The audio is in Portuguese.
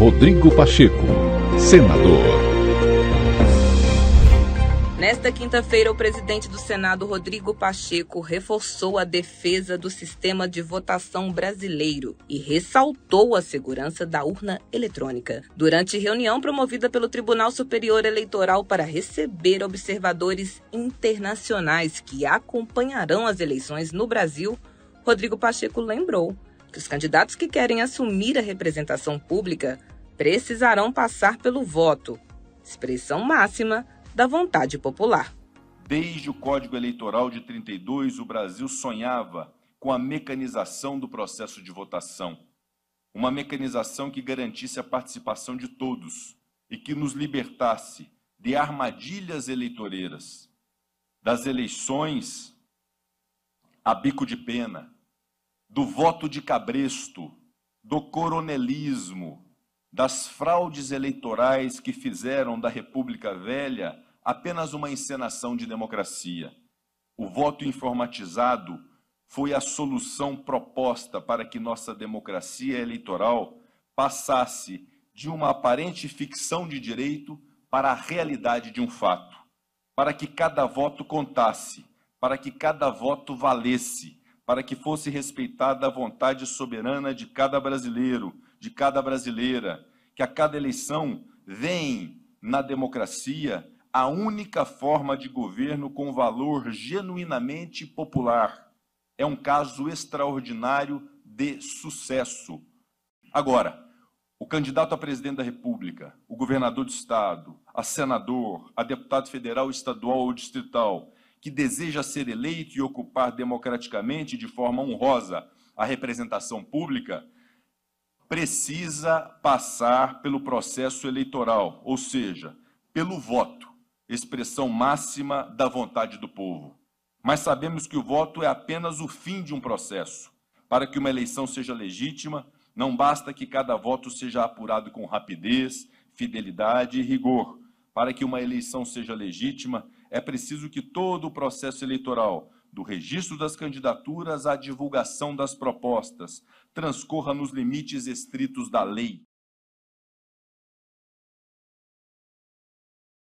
Rodrigo Pacheco, senador. Nesta quinta-feira, o presidente do Senado, Rodrigo Pacheco, reforçou a defesa do sistema de votação brasileiro e ressaltou a segurança da urna eletrônica. Durante reunião promovida pelo Tribunal Superior Eleitoral para receber observadores internacionais que acompanharão as eleições no Brasil, Rodrigo Pacheco lembrou que os candidatos que querem assumir a representação pública precisarão passar pelo voto, expressão máxima da vontade popular. Desde o Código Eleitoral de 32, o Brasil sonhava com a mecanização do processo de votação. Uma mecanização que garantisse a participação de todos e que nos libertasse de armadilhas eleitoreiras, das eleições a bico de pena, do voto de cabresto, do coronelismo, das fraudes eleitorais que fizeram da República Velha apenas uma encenação de democracia. O voto informatizado foi a solução proposta para que nossa democracia eleitoral passasse de uma aparente ficção de direito para a realidade de um fato, para que cada voto contasse, para que cada voto valesse para que fosse respeitada a vontade soberana de cada brasileiro, de cada brasileira, que a cada eleição vem na democracia a única forma de governo com valor genuinamente popular. É um caso extraordinário de sucesso. Agora, o candidato a presidente da República, o governador do estado, a senador, a deputado federal, estadual ou distrital, que deseja ser eleito e ocupar democraticamente de forma honrosa a representação pública, precisa passar pelo processo eleitoral, ou seja, pelo voto, expressão máxima da vontade do povo. Mas sabemos que o voto é apenas o fim de um processo. Para que uma eleição seja legítima, não basta que cada voto seja apurado com rapidez, fidelidade e rigor. Para que uma eleição seja legítima, é preciso que todo o processo eleitoral, do registro das candidaturas à divulgação das propostas, transcorra nos limites estritos da lei.